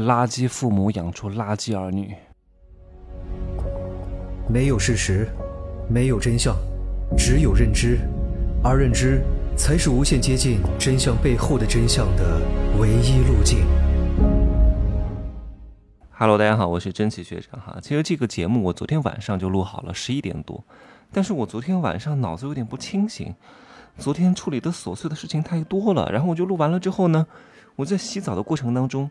垃圾父母养出垃圾儿女。没有事实，没有真相，只有认知，而认知才是无限接近真相背后的真相的唯一路径。Hello，大家好，我是真奇学长哈。其实这个节目我昨天晚上就录好了，十一点多，但是我昨天晚上脑子有点不清醒，昨天处理的琐碎的事情太多了，然后我就录完了之后呢，我在洗澡的过程当中，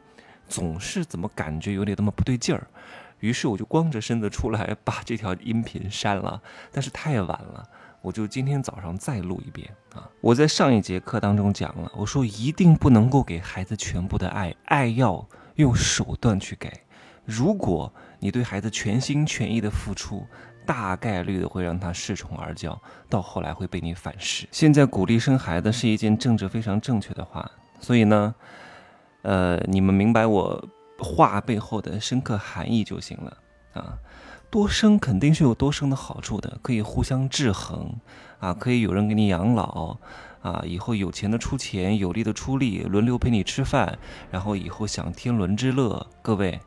总是怎么感觉有点那么不对劲儿，于是我就光着身子出来把这条音频删了，但是太晚了，我就今天早上再录一遍啊。我在上一节课当中讲了，我说一定不能够给孩子全部的爱，爱要用手段去给。如果你对孩子全心全意的付出，大概率的会让他恃宠而骄，到后来会被你反噬。现在鼓励生孩子是一件政治非常正确的话，所以呢，呃，你们明白我话背后的深刻含义就行了啊。多生肯定是有多生的好处的，可以互相制衡啊，可以有人给你养老啊，以后有钱的出钱，有力的出力，轮流陪你吃饭，然后以后享天伦之乐，各位。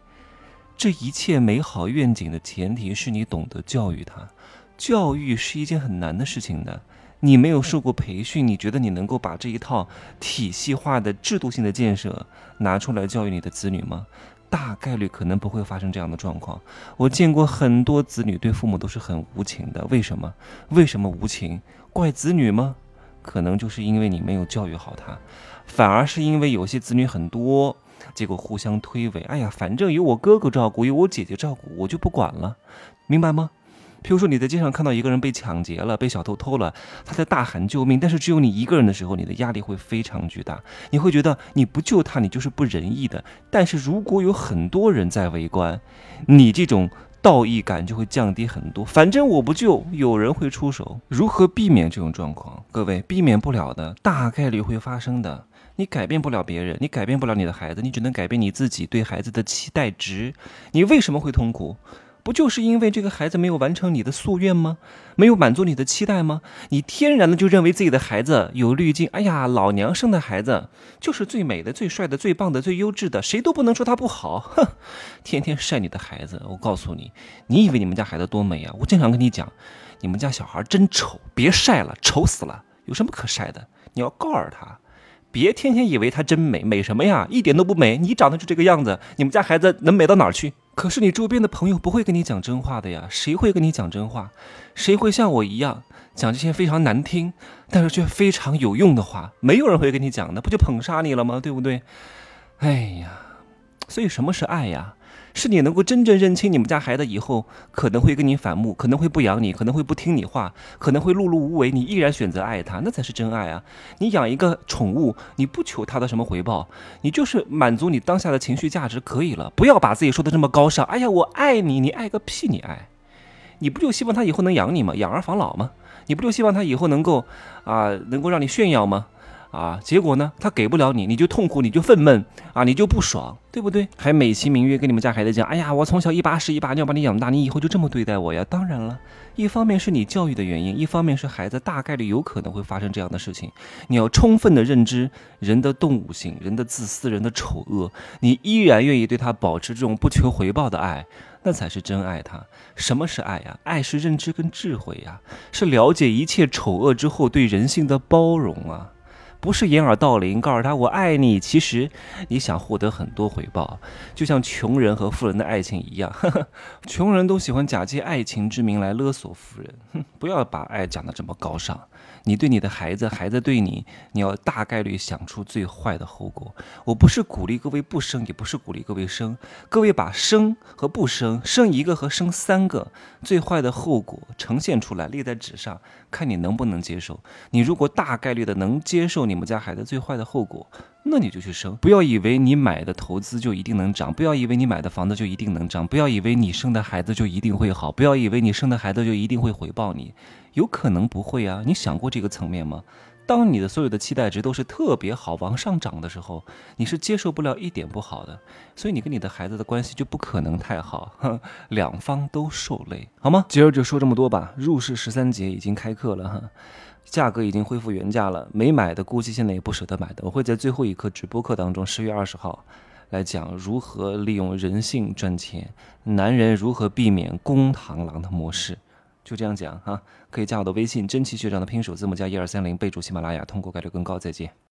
这一切美好愿景的前提是你懂得教育他，教育是一件很难的事情的。你没有受过培训，你觉得你能够把这一套体系化的制度性的建设拿出来教育你的子女吗？大概率可能不会发生这样的状况。我见过很多子女对父母都是很无情的，为什么？为什么无情？怪子女吗？可能就是因为你没有教育好他，反而是因为有些子女很多。结果互相推诿，哎呀，反正有我哥哥照顾，有我姐姐照顾，我就不管了，明白吗？譬如说你在街上看到一个人被抢劫了，被小偷偷了，他在大喊救命，但是只有你一个人的时候，你的压力会非常巨大，你会觉得你不救他，你就是不仁义的。但是如果有很多人在围观，你这种道义感就会降低很多。反正我不救，有人会出手。如何避免这种状况？各位，避免不了的，大概率会发生的。你改变不了别人，你改变不了你的孩子，你只能改变你自己对孩子的期待值。你为什么会痛苦？不就是因为这个孩子没有完成你的夙愿吗？没有满足你的期待吗？你天然的就认为自己的孩子有滤镜。哎呀，老娘生的孩子就是最美的、最帅的、最棒的、最优质的，谁都不能说他不好。哼，天天晒你的孩子，我告诉你，你以为你们家孩子多美啊？我经常跟你讲，你们家小孩真丑，别晒了，丑死了，有什么可晒的？你要告诉他。别天天以为她真美，美什么呀？一点都不美。你长得就这个样子，你们家孩子能美到哪儿去？可是你周边的朋友不会跟你讲真话的呀。谁会跟你讲真话？谁会像我一样讲这些非常难听，但是却非常有用的话？没有人会跟你讲的，不就捧杀你了吗？对不对？哎呀，所以什么是爱呀？是你能够真正认清你们家孩子以后可能会跟你反目，可能会不养你，可能会不听你话，可能会碌碌无为，你依然选择爱他，那才是真爱啊！你养一个宠物，你不求他的什么回报，你就是满足你当下的情绪价值可以了。不要把自己说的这么高尚。哎呀，我爱你，你爱个屁！你爱，你不就希望他以后能养你吗？养儿防老吗？你不就希望他以后能够啊，能够让你炫耀吗？啊，结果呢？他给不了你，你就痛苦，你就愤懑啊，你就不爽，对不对？还美其名曰跟你们家孩子讲，哎呀，我从小一把屎一把尿把你养大，你以后就这么对待我呀？当然了，一方面是你教育的原因，一方面是孩子大概率有可能会发生这样的事情。你要充分的认知人的动物性、人的自私、人的丑恶，你依然愿意对他保持这种不求回报的爱，那才是真爱他。什么是爱呀？爱是认知跟智慧呀，是了解一切丑恶之后对人性的包容啊。不是掩耳盗铃，告诉他我爱你。其实你想获得很多回报，就像穷人和富人的爱情一样。穷人都喜欢假借爱情之名来勒索富人。哼，不要把爱讲得这么高尚。你对你的孩子，孩子对你，你要大概率想出最坏的后果。我不是鼓励各位不生，也不是鼓励各位生。各位把生和不生，生一个和生三个，最坏的后果呈现出来，列在纸上，看你能不能接受。你如果大概率的能接受你你们家孩子最坏的后果，那你就去生。不要以为你买的投资就一定能涨，不要以为你买的房子就一定能涨，不要以为你生的孩子就一定会好，不要以为你生的孩子就一定会回报你。有可能不会啊，你想过这个层面吗？当你的所有的期待值都是特别好往上涨的时候，你是接受不了一点不好的，所以你跟你的孩子的关系就不可能太好，两方都受累，好吗？今儿就说这么多吧。入市十三节已经开课了哈，价格已经恢复原价了，没买的估计现在也不舍得买的。我会在最后一课直播课当中，十月二十号。来讲如何利用人性赚钱，男人如何避免公螳螂的模式。就这样讲哈，可以加我的微信“真奇学长”的拼手字母加一二三零，备注喜马拉雅，通过概率更高。再见。